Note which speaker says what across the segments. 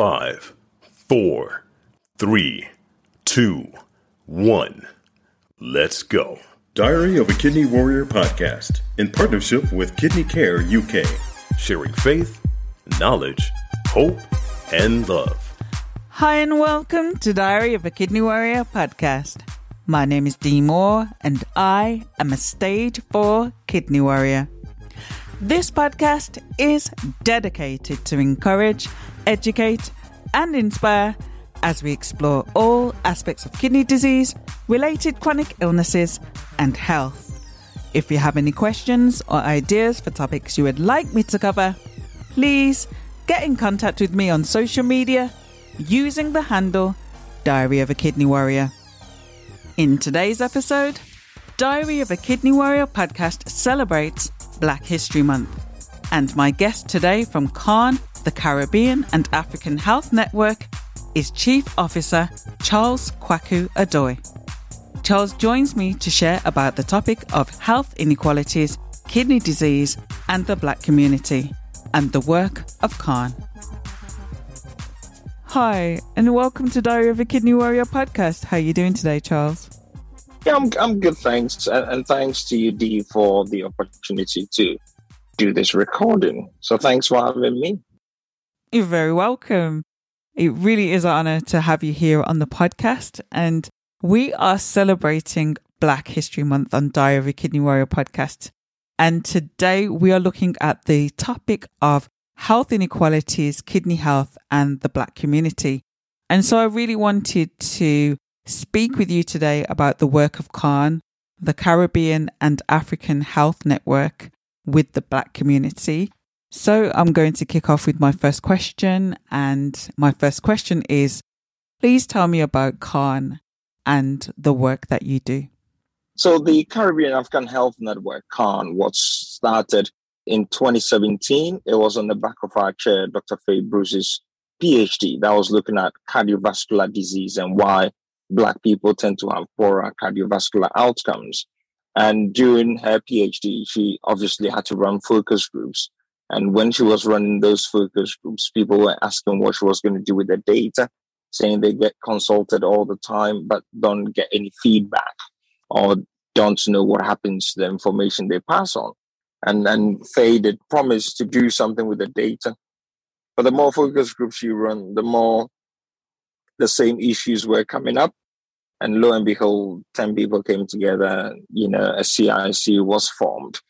Speaker 1: Five, four, three, two, one. Let's go. Diary of a Kidney Warrior podcast in partnership with Kidney Care UK, sharing faith, knowledge, hope, and love.
Speaker 2: Hi, and welcome to Diary of a Kidney Warrior podcast. My name is Dee Moore, and I am a stage 4 kidney warrior. This podcast is dedicated to encourage, educate, and inspire as we explore all aspects of kidney disease, related chronic illnesses, and health. If you have any questions or ideas for topics you would like me to cover, please get in contact with me on social media using the handle Diary of a Kidney Warrior. In today's episode, Diary of a Kidney Warrior podcast celebrates Black History Month. And my guest today from CAHN, the Caribbean and African Health Network, is Chief Officer Charles Kwaku Odoi. Charles joins me to share about the topic of health inequalities, kidney disease, and the black community, and the work of CAHN. Hi, and welcome to Diary of a Kidney Warrior podcast. How are you doing today, Charles?
Speaker 3: Yeah, I'm, I'm good, thanks. And, thanks to you, Dee, for the opportunity to do this recording. So thanks for having me.
Speaker 2: You're very welcome. It really is an honor to have you here on the podcast. And we are celebrating Black History Month on Diary Kidney Warrior podcast. And today we are looking at the topic of health inequalities, kidney health, and the Black community. And so I really wanted to speak with you today about the work of CAHN, the Caribbean and African Health Network with the Black community. So I'm going to kick off with my first question. And my first question is please tell me about CAHN and the work that you do.
Speaker 3: So, the Caribbean African Health Network, CAHN, was started in 2017. It was on the back of our chair, Dr. Faye Bruce's PhD, that was looking at cardiovascular disease and why Black people tend to have poorer cardiovascular outcomes. And during her PhD, she obviously had to run focus groups. And when she was running those focus groups, people were asking what she was going to do with the data, saying they get consulted all the time, but don't get any feedback or don't know what happens to the information they pass on. And then Faye did promise to do something with the data. But the more focus groups you run, the more the same issues were coming up. And lo and behold, 10 people came together, you know, a CIC was formed.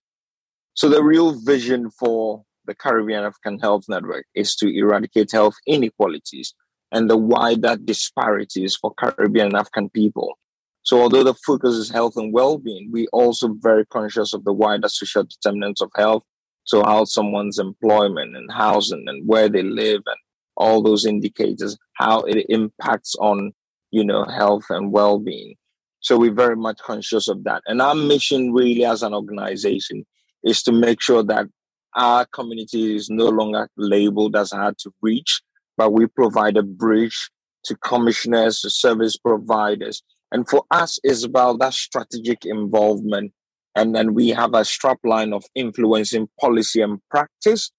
Speaker 3: So the real vision for the Caribbean African Health Network is to eradicate health inequalities and the wider disparities for Caribbean and African people. So although the focus is health and well-being, we also very conscious of the wider social determinants of health. So how someone's employment and housing and where they live and all those indicators, how it impacts on, you know, health and well-being. So we're very much conscious of that. And our mission really as an organization is to make sure that our community is no longer labeled as hard to reach, but we provide a bridge to commissioners, to service providers. And for us, it's about that strategic involvement. And then we have a strap line of influencing policy and practice.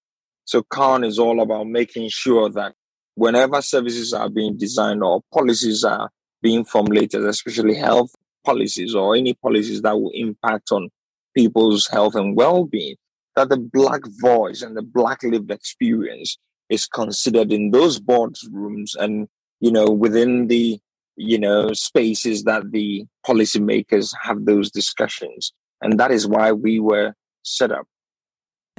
Speaker 3: So CAHN is all about making sure that whenever services are being designed or policies are being formulated, especially health policies or any policies that will impact on people's health and well-being, that the black voice and the black lived experience is considered in those boardrooms and you know within the you know spaces that the policymakers have those discussions. And that is why we were set up.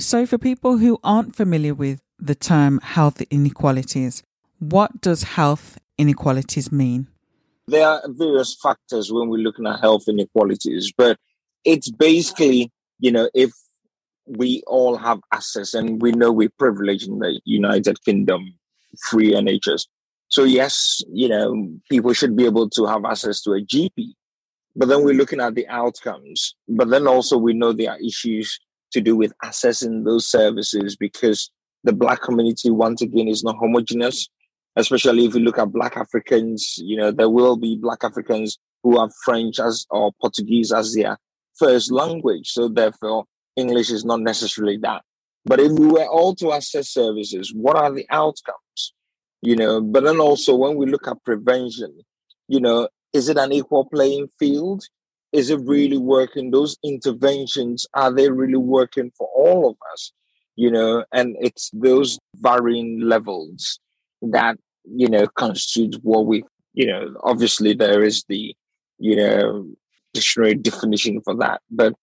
Speaker 2: So for people who aren't familiar with the term health inequalities what does health inequalities mean
Speaker 3: there are various factors when we're looking at health inequalities but it's basically you know if we all have access and we know we're privileged in the United Kingdom, free NHS. So yes, you know, people should be able to have access to a GP. But then we're looking at the outcomes. But then also we know there are issues to do with accessing those services because the black community once again is not homogeneous. Especially if you look at black Africans, you know, there will be black Africans who have French as or Portuguese as their first language. So therefore English is not necessarily that. But if we were all to access services, what are the outcomes? you know, but then also when we look at prevention, you know, is it an equal playing field? Is it really working? Those interventions, are they really working for all of us? You know, and it's those varying levels that, you know, constitutes what we, you know, obviously there is the, you know, dictionary definition for that, but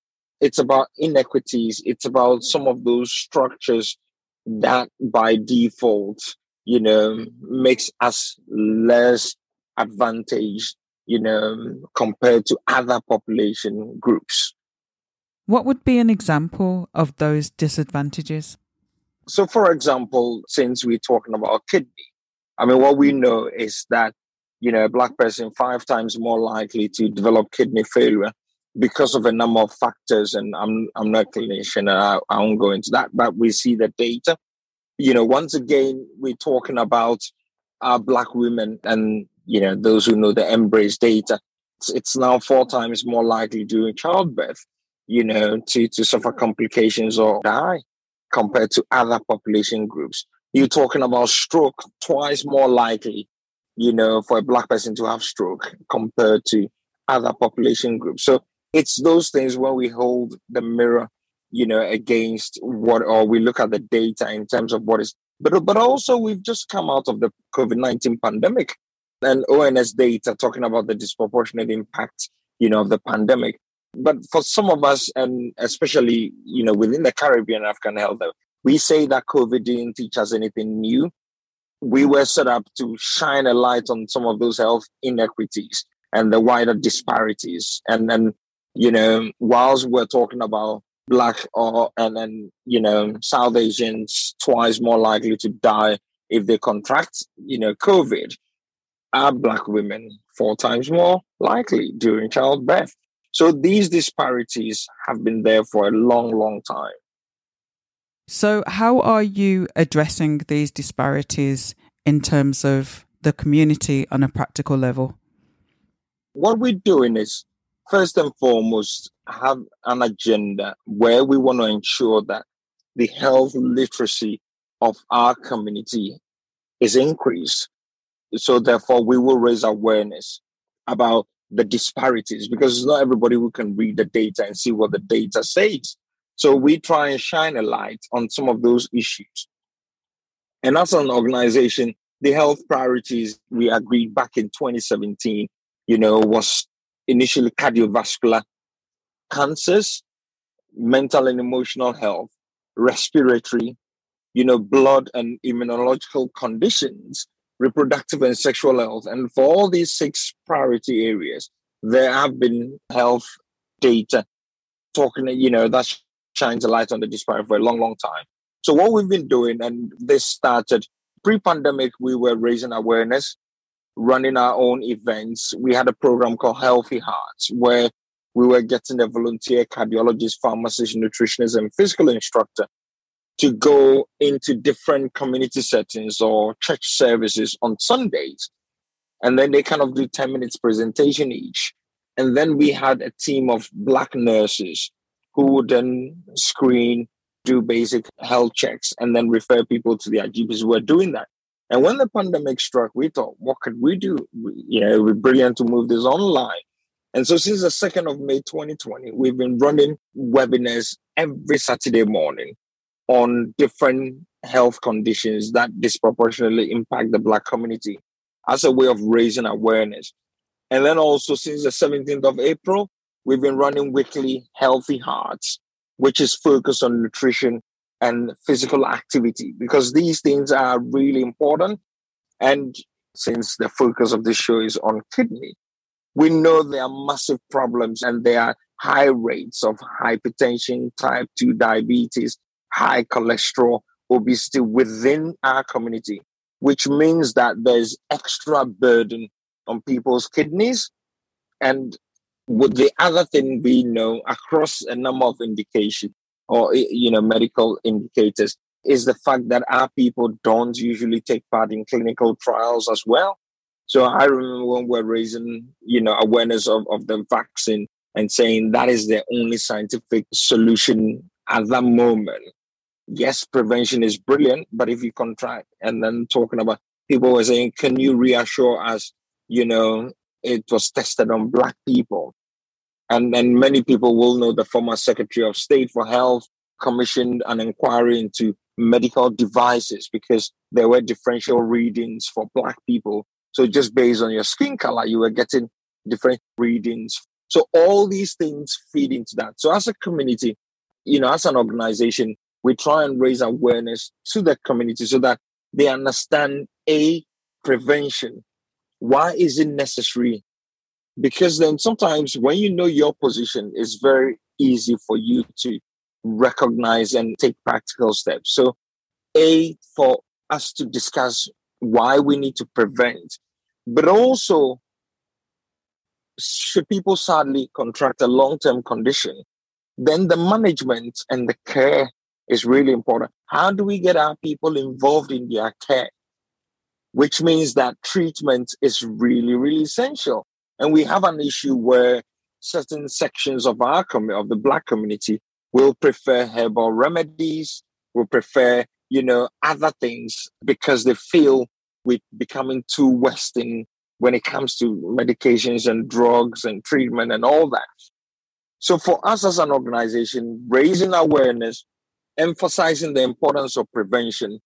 Speaker 3: it's about inequities. It's about some of those structures that by default, you know, makes us less advantaged, you know, compared to other population groups.
Speaker 2: What would be an example of those disadvantages?
Speaker 3: So, for example, since we're talking about kidney, I mean, what we know is that, you know, a black person five times more likely to develop kidney failure because of a number of factors. And I'm, I'm not a clinician I, I won't go into that, but we see the data. You know, once again, we're talking about our black women and, you know, those who know the MBRRACE data. It's, it's now four times more likely during childbirth, you know, to, to suffer complications or die compared to other population groups. You're talking about stroke, twice more likely, you know, for a black person to have stroke compared to other population groups. So it's those things when we hold the mirror, you know, against what, or we look at the data in terms of what is, but, but also we've just come out of the COVID 19 pandemic and ONS data talking about the disproportionate impact, you know, of the pandemic. But for some of us, and especially, you know, within the Caribbean African health, we say that COVID didn't teach us anything new. We were set up to shine a light on some of those health inequities and the wider disparities. And then you know, whilst we're talking about black or and then you know South Asians twice more likely to die if they contract, you know, COVID, are black women four times more likely during childbirth. So these disparities have been there for a long, long time.
Speaker 2: So, how are you addressing these disparities in terms of the community on a practical level?
Speaker 3: What we're doing is first and foremost have an agenda where we want to ensure that the health literacy of our community is increased. So therefore, we will raise awareness about the disparities because it's not everybody who can read the data and see what the data says. So we try and shine a light on some of those issues. And as an organization, the health priorities we agreed back in 2017, you know, was initially cardiovascular cancers, mental and emotional health, respiratory, you know, blood and immunological conditions, reproductive and sexual health. And for all these six priority areas, there have been health data talking, you know, that shines a light on the disparity for a long, long time. So what we've been doing, and this started pre-pandemic, we were raising awareness running our own events. We had a program called Healthy Hearts where we were getting a volunteer cardiologist, pharmacist, nutritionist, and physical instructor to go into different community settings or church services on Sundays. And then they kind of do 10 minutes presentation each. And then we had a team of black nurses who would then screen, do basic health checks, and then refer people to their GPs who were doing that. And when the pandemic struck, we thought, what could we do? We, you know, it would be brilliant to move this online. And so since the 2nd of May 2020, we've been running webinars every Saturday morning on different health conditions that disproportionately impact the Black community as a way of raising awareness. And then also since the 17th of April, we've been running weekly Healthy Hearts, which is focused on nutrition and physical activity because these things are really important. And since the focus of this show is on kidney, we know there are massive problems and there are high rates of hypertension, type 2 diabetes, high cholesterol, obesity within our community, which means that there's extra burden on people's kidneys. And would the other thing we know, across a number of indications, or eh, you know medical indicators is the fact that our people don't usually take part in clinical trials as well. So I remember when we're raising, you know, awareness of, of the vaccine and saying that is the only scientific solution at that moment. Yes, prevention is brilliant, but if you contract and then talking about people were saying, Can you reassure us, you know, it was tested on black people? And then many people will know the former Secretary of State for Health commissioned an inquiry into medical devices because there were differential readings for black people. So just based on your skin color, you were getting different readings. So all these things feed into that. So as a community, you know, as an organization, we try and raise awareness to the community so that they understand a prevention. Why is it necessary? Because then sometimes when you know your position, it's very easy for you to recognize and take practical steps. So, A, for us to discuss why we need to prevent, but also, should people sadly contract a long term condition, then the management and the care is really important. How do we get our people involved in their care? Which means that treatment is really, really essential. And we have an issue where certain sections of our community, of the Black community, will prefer herbal remedies, will prefer, you know, other things because they feel we're becoming too Western when it comes to medications and drugs and treatment and all that. So for us as an organization, raising awareness, emphasizing the importance of prevention,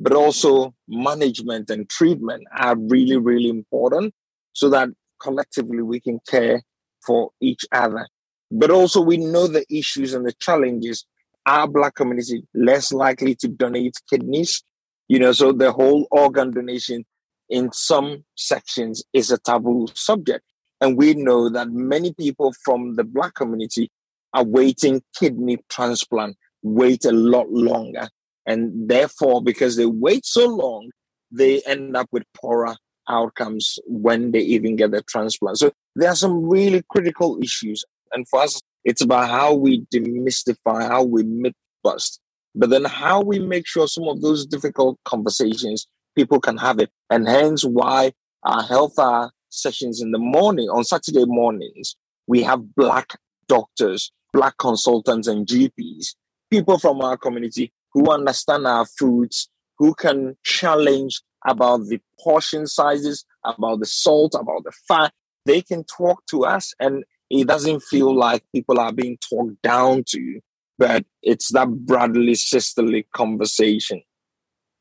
Speaker 3: but also management and treatment are really, mm-hmm. really important so that collectively we can care for each other. But also we know the issues and the challenges. Our black community less likely to donate kidneys, you know, so the whole organ donation in some sections is a taboo subject. And we know that many people from the black community are waiting kidney transplant, wait a lot longer. And therefore, because they wait so long, they end up with poorer outcomes when they even get the transplant. So there are some really critical issues. And for us, it's about how we demystify, how we myth bust, but then how we make sure some of those difficult conversations people can have it. And hence why our health hour sessions in the morning, on Saturday mornings, we have black doctors, black consultants and GPs, people from our community who understand our foods, who can challenge about the portion sizes, about the salt, about the fat. They can talk to us and it doesn't feel like people are being talked down to, but it's that brotherly, sisterly conversation.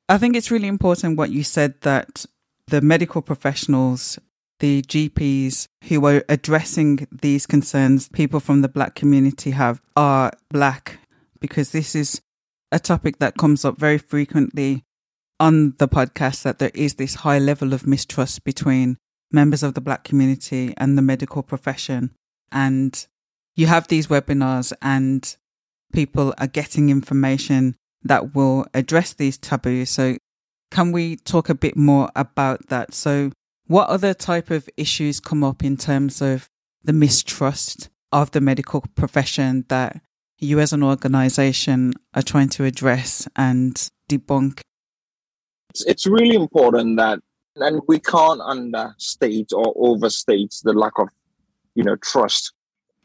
Speaker 2: I think it's really important what you said that the medical professionals, the GPs who are addressing these concerns people from the black community have are black because this is a topic that comes up very frequently on the podcast that there is this high level of mistrust between members of the black community and the medical profession. And you have these webinars and people are getting information that will address these taboos. So can we talk a bit more about that? So what other type of issues come up in terms of the mistrust of the medical profession that you as an organization are trying to address and debunk?
Speaker 3: It's, really important that, and we can't understate or overstate the lack of, you know, trust.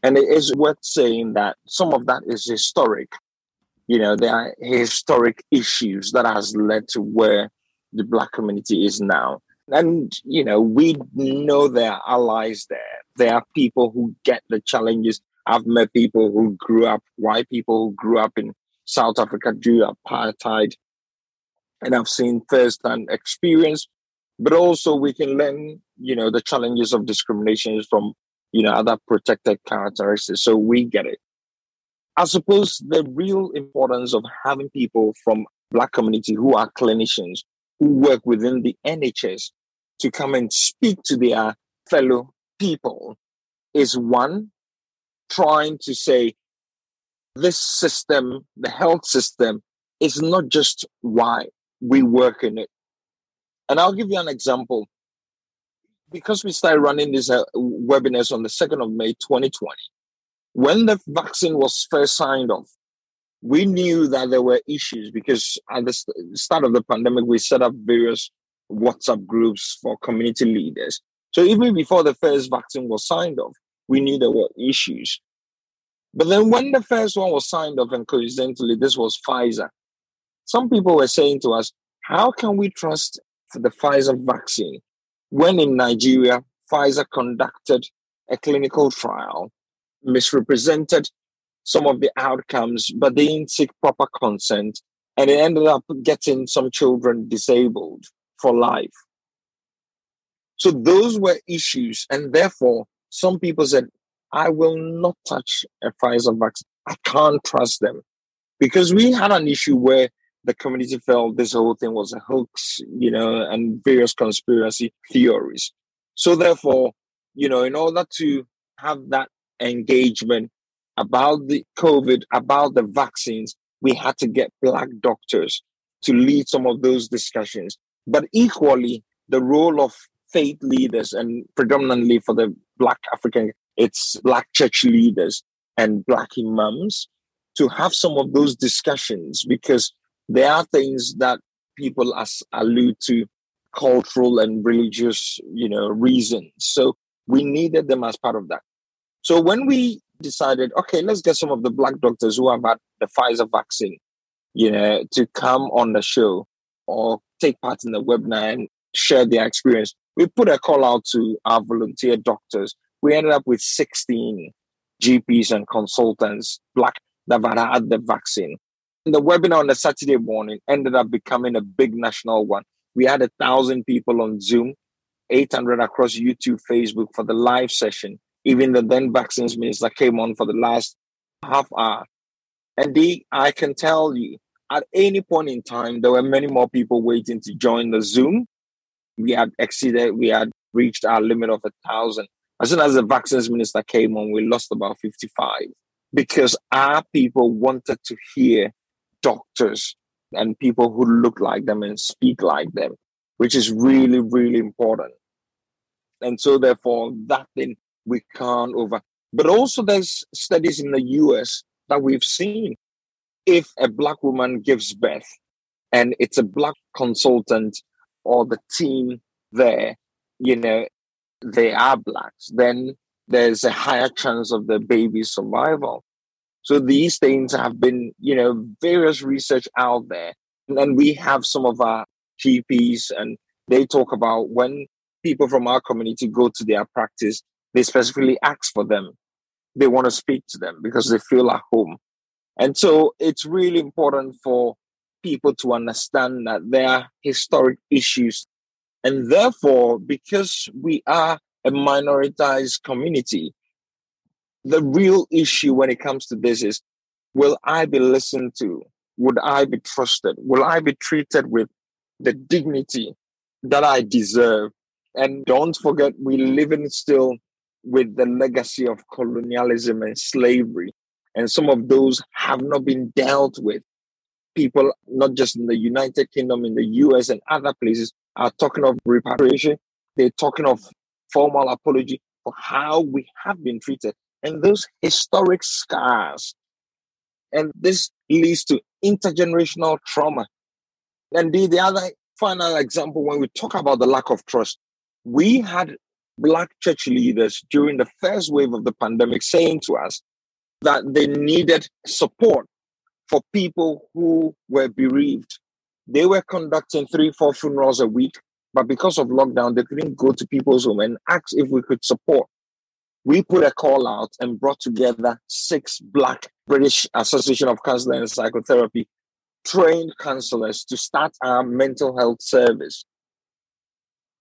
Speaker 3: And it is worth saying that some of that is historic you know, there are historic issues that has led to where the black community is now. And, you know, we know there are allies there. There are people who get the challenges. I've met people who grew up, white people who grew up in South Africa during apartheid. And I've seen firsthand experience, but also we can learn, you know, the challenges of discrimination from, you know, other protected characteristics. So we get it. I suppose the real importance of having people from Black community who are clinicians who work within the NHS to come and speak to their fellow people is one, trying to say this system, the health system, is not just why we work in it. And I'll give you an example. Because we started running these uh, webinars on the 2nd of May 2020, when the vaccine was first signed off, we knew that there were issues because at the start of the pandemic, we set up various WhatsApp groups for community leaders. So even before the first vaccine was signed off, we knew there were issues. But then when mm-hmm. the first one was signed off, and coincidentally, this was Pfizer, some people were saying to us, how can we trust the Pfizer vaccine, when in Nigeria, Pfizer conducted a clinical trial, misrepresented some of the outcomes, but they didn't seek proper consent, and it ended up getting some children disabled for life. So those were issues, and therefore some people said, "I will not touch a Pfizer vaccine. I can't trust them," because we had an issue where the community felt this whole thing was a hoax, you know, and various conspiracy theories. So therefore, you know, in order to have that engagement about the COVID, about the vaccines, we had to get black doctors to lead some of those discussions. But equally, the role of faith leaders and predominantly for the black African, it's black church leaders and black imams to have some of those discussions because there are things that people as allude to cultural and religious, you know, reasons. So we needed them as part of that. So when we decided, okay, let's get some of the black doctors who have had the Pfizer vaccine, you know, to come on the show or take part in the webinar and share their experience. We put a call out to our volunteer doctors. We ended up with 16 GPs and consultants, black, that had had the vaccine. The webinar on the Saturday morning ended up becoming a big national one. We had a thousand people on Zoom, 800 across YouTube, Facebook for the live session. Even the then vaccines minister came on for the last half hour. And they, I can tell you, at any point in time, there were many more people waiting to join the Zoom. We had exceeded, we had reached our limit of a thousand. As soon as the vaccines minister came on, we lost about 55 because our people wanted to hear doctors and people who look like them and speak like them, which is really, really important. And so, therefore, that thing we can't over. But also, there's studies in the US that we've seen. If a black woman gives birth and it's a black consultant or the team there, you know, they are blacks, then there's a higher chance of the baby's survival. So these things have been, you know, various research out there. And we have some of our GPs and they talk about when people from our community go to their practice, they specifically ask for them. They want to speak to them because they feel at home. And so it's really important for people to understand that there are historic issues. And therefore, because we are a minoritized community, the real issue when it comes to this is will I be listened to? Would I be trusted? Will I be treated with the dignity that I deserve? And don't forget, we live in still with the legacy of colonialism and slavery. And some of those have not been dealt with. People, not just in the United Kingdom, in the US and other places, are talking of repatriation. They're talking of formal apology for how we have been treated and those historic scars. And this leads to intergenerational trauma. And the, the other final example, when we talk about the lack of trust, we had Black church leaders during the first wave of the pandemic saying to us that they needed support for people who were bereaved. They were conducting three, four funerals a week, but because of lockdown, they couldn't go to people's home and ask if we could support we put a call out and brought together six Black British Association of Counseling and Psychotherapy trained counselors to start our mental health service.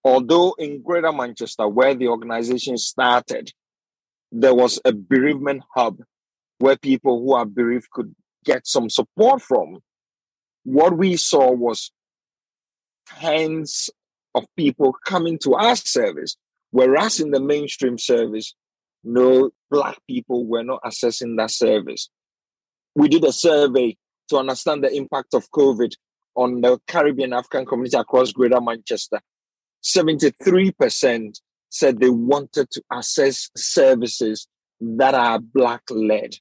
Speaker 3: Although in Greater Manchester, where the organization started, there was a bereavement hub where people who are bereaved could get some support from. What we saw was tens of people coming to our service, whereas in the mainstream service, no black people were not accessing that service. We did a survey to understand the impact of COVID on the Caribbean African community across Greater Manchester. 73% said they wanted to access services that are black led.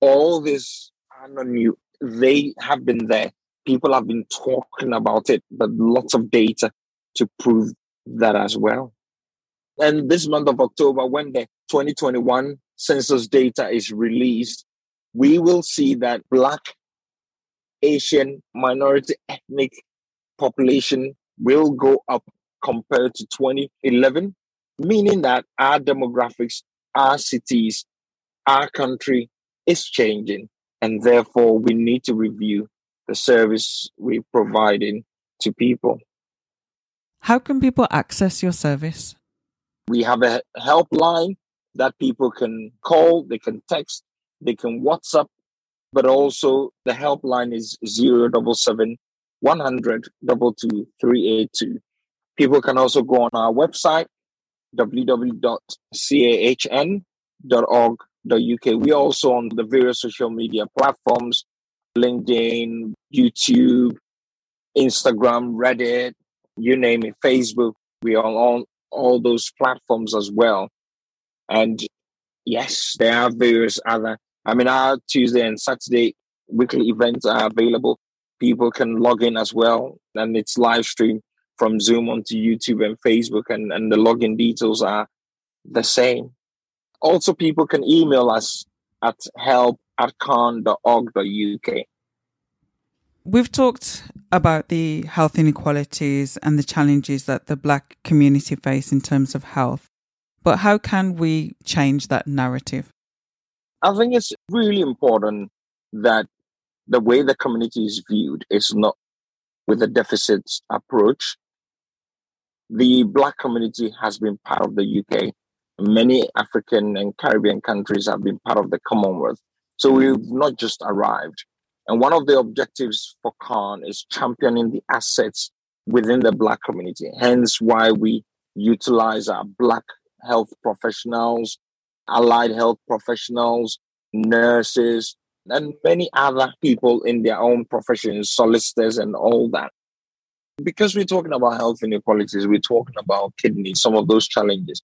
Speaker 3: All this are not new. They have been there. People have been talking about it, but lots of data to prove that as well. And this month of October, when the 2021 census data is released, we will see that Black, Asian, minority, ethnic population will go up compared to 2011, meaning that our demographics, our cities, our country is changing. And therefore, we need to review the service we're providing to people.
Speaker 2: How can people access your service?
Speaker 3: We have a helpline that people can call, they can text, they can WhatsApp, but also the helpline is 077 100 22382. People can also go on our website, www.cahn.org.uk. We're also on the various social media platforms LinkedIn, YouTube, Instagram, Reddit, you name it, Facebook. We are on all those platforms as well. And yes, there are various other, I mean, our Tuesday and Saturday weekly events are available. People can log in as well, and it's live stream from Zoom onto YouTube and Facebook, and, and the login details are the same. Also, people can email us at help at cahn.org.uk.
Speaker 2: We've talked about the health inequalities and the challenges that the Black community face in terms of health. But how can we change that narrative?
Speaker 3: I think it's really important that the way the community is viewed is not with a deficit approach. The Black community has been part of the UK. Many African and Caribbean countries have been part of the Commonwealth. So we've not just arrived. And one of the objectives for CAHN is championing the assets within the Black community. Hence, why we utilize our Black health professionals, allied health professionals, nurses, and many other people in their own professions, solicitors, and all that. Because we're talking about health inequalities, we're talking about kidney, some of those challenges.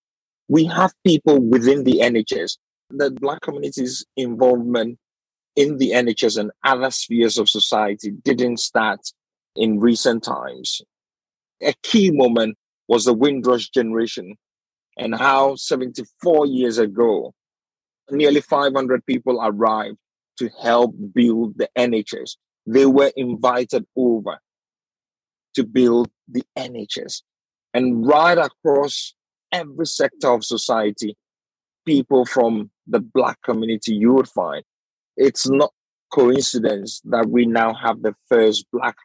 Speaker 3: We have people within the NHS. The Black community's involvement in the NHS and other spheres of society didn't start in recent times. A key moment was the Windrush generation and how 74 years ago, nearly 500 people arrived to help build the NHS. They were invited over to build the NHS. And right across every sector of society, people from the Black community you would find it's not coincidence that we now have the first black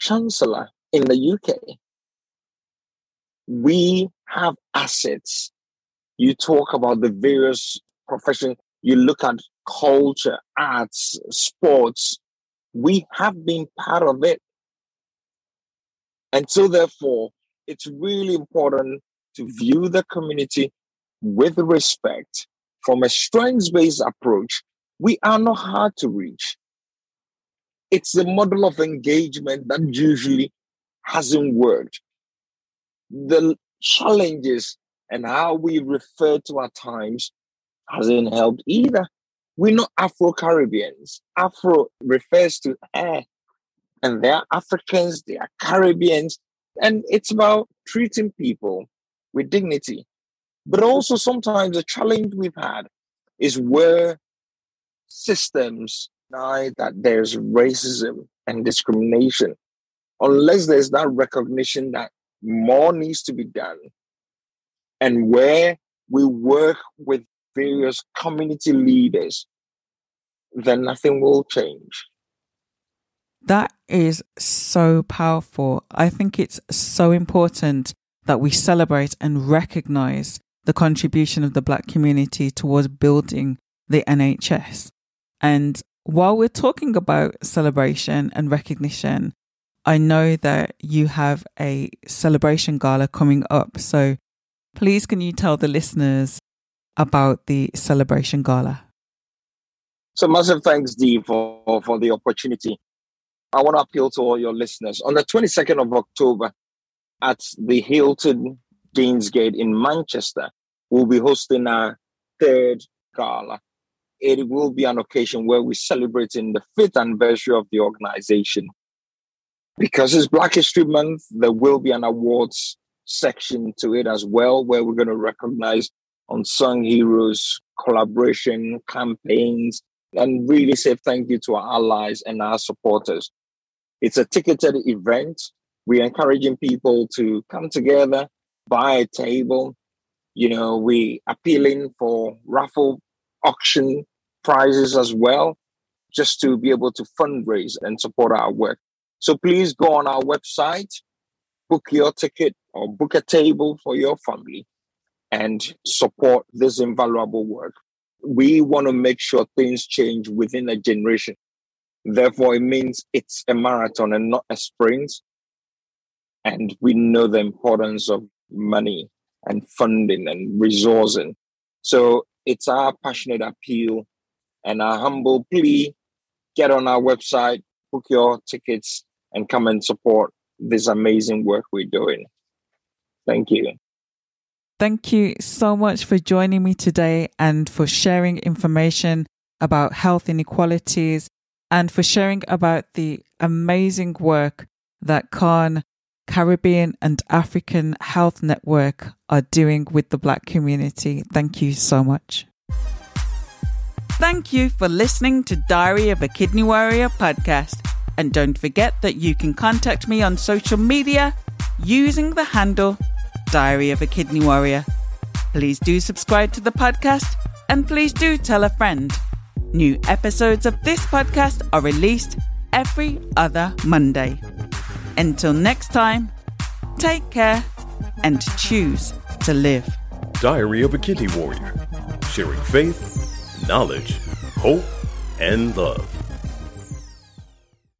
Speaker 3: chancellor in the UK. We have assets. You talk about the various professions, you look at culture, arts, sports. We have been part of it. And so, therefore, it's really important to view the community with respect from a strengths based approach we are not hard to reach. It's the model of engagement that usually hasn't worked. The challenges and how we refer to our times hasn't helped either. We're not Afro Caribbeans. Afro refers to hair, and they're Africans, they are Caribbeans, and it's about treating people with dignity. But also, sometimes the challenge we've had is where systems deny that there's racism and discrimination unless there's that recognition that more needs to be done and where we work with various community leaders then nothing will change
Speaker 2: that is so powerful i think it's so important that we celebrate and recognize the contribution of the black community towards building the nhs and while we're talking about celebration and recognition, I know that you have a celebration gala coming up. So please, can you tell the listeners about the celebration gala?
Speaker 3: So, massive thanks, Dee, for, for the opportunity. I want to appeal to all your listeners. On the 22nd of October at the Hilton Deansgate in Manchester, we'll be hosting our third gala it will be an occasion where we're celebrating the fifth anniversary of the organization. Because it's Black History Month, there will be an awards section to it as well, where we're going to recognize unsung heroes, collaboration, campaigns, and really say thank you to our allies and our supporters. It's a ticketed event. We're encouraging people to come together, buy a table. You know, we appealing for raffle auction prizes as well, just to be able to fundraise and support our work. So please go on our website, book your ticket or book a table for your family and support this invaluable work. We want to make sure things change within a generation. Therefore, it means it's a marathon and not a sprint. And we know the importance of money and funding and resourcing. So it's our passionate appeal and our humble plea. Get on our website, book your tickets, and come and support this amazing work we're doing. Thank you.
Speaker 2: Thank you so much for joining me today and for sharing information about health inequalities and for sharing about the amazing work that CAHN Caribbean and African Health Network are doing with the Black community. Thank you so much. Thank you for listening to Diary of a Kidney Warrior podcast. And don't forget that you can contact me on social media using the handle Diary of a Kidney Warrior. Please do subscribe to the podcast and please do tell a friend. New episodes of this podcast are released every other Monday. Until next time, take care and choose to live.
Speaker 1: Diary of a Kidney Warrior, sharing faith, knowledge, hope, and love.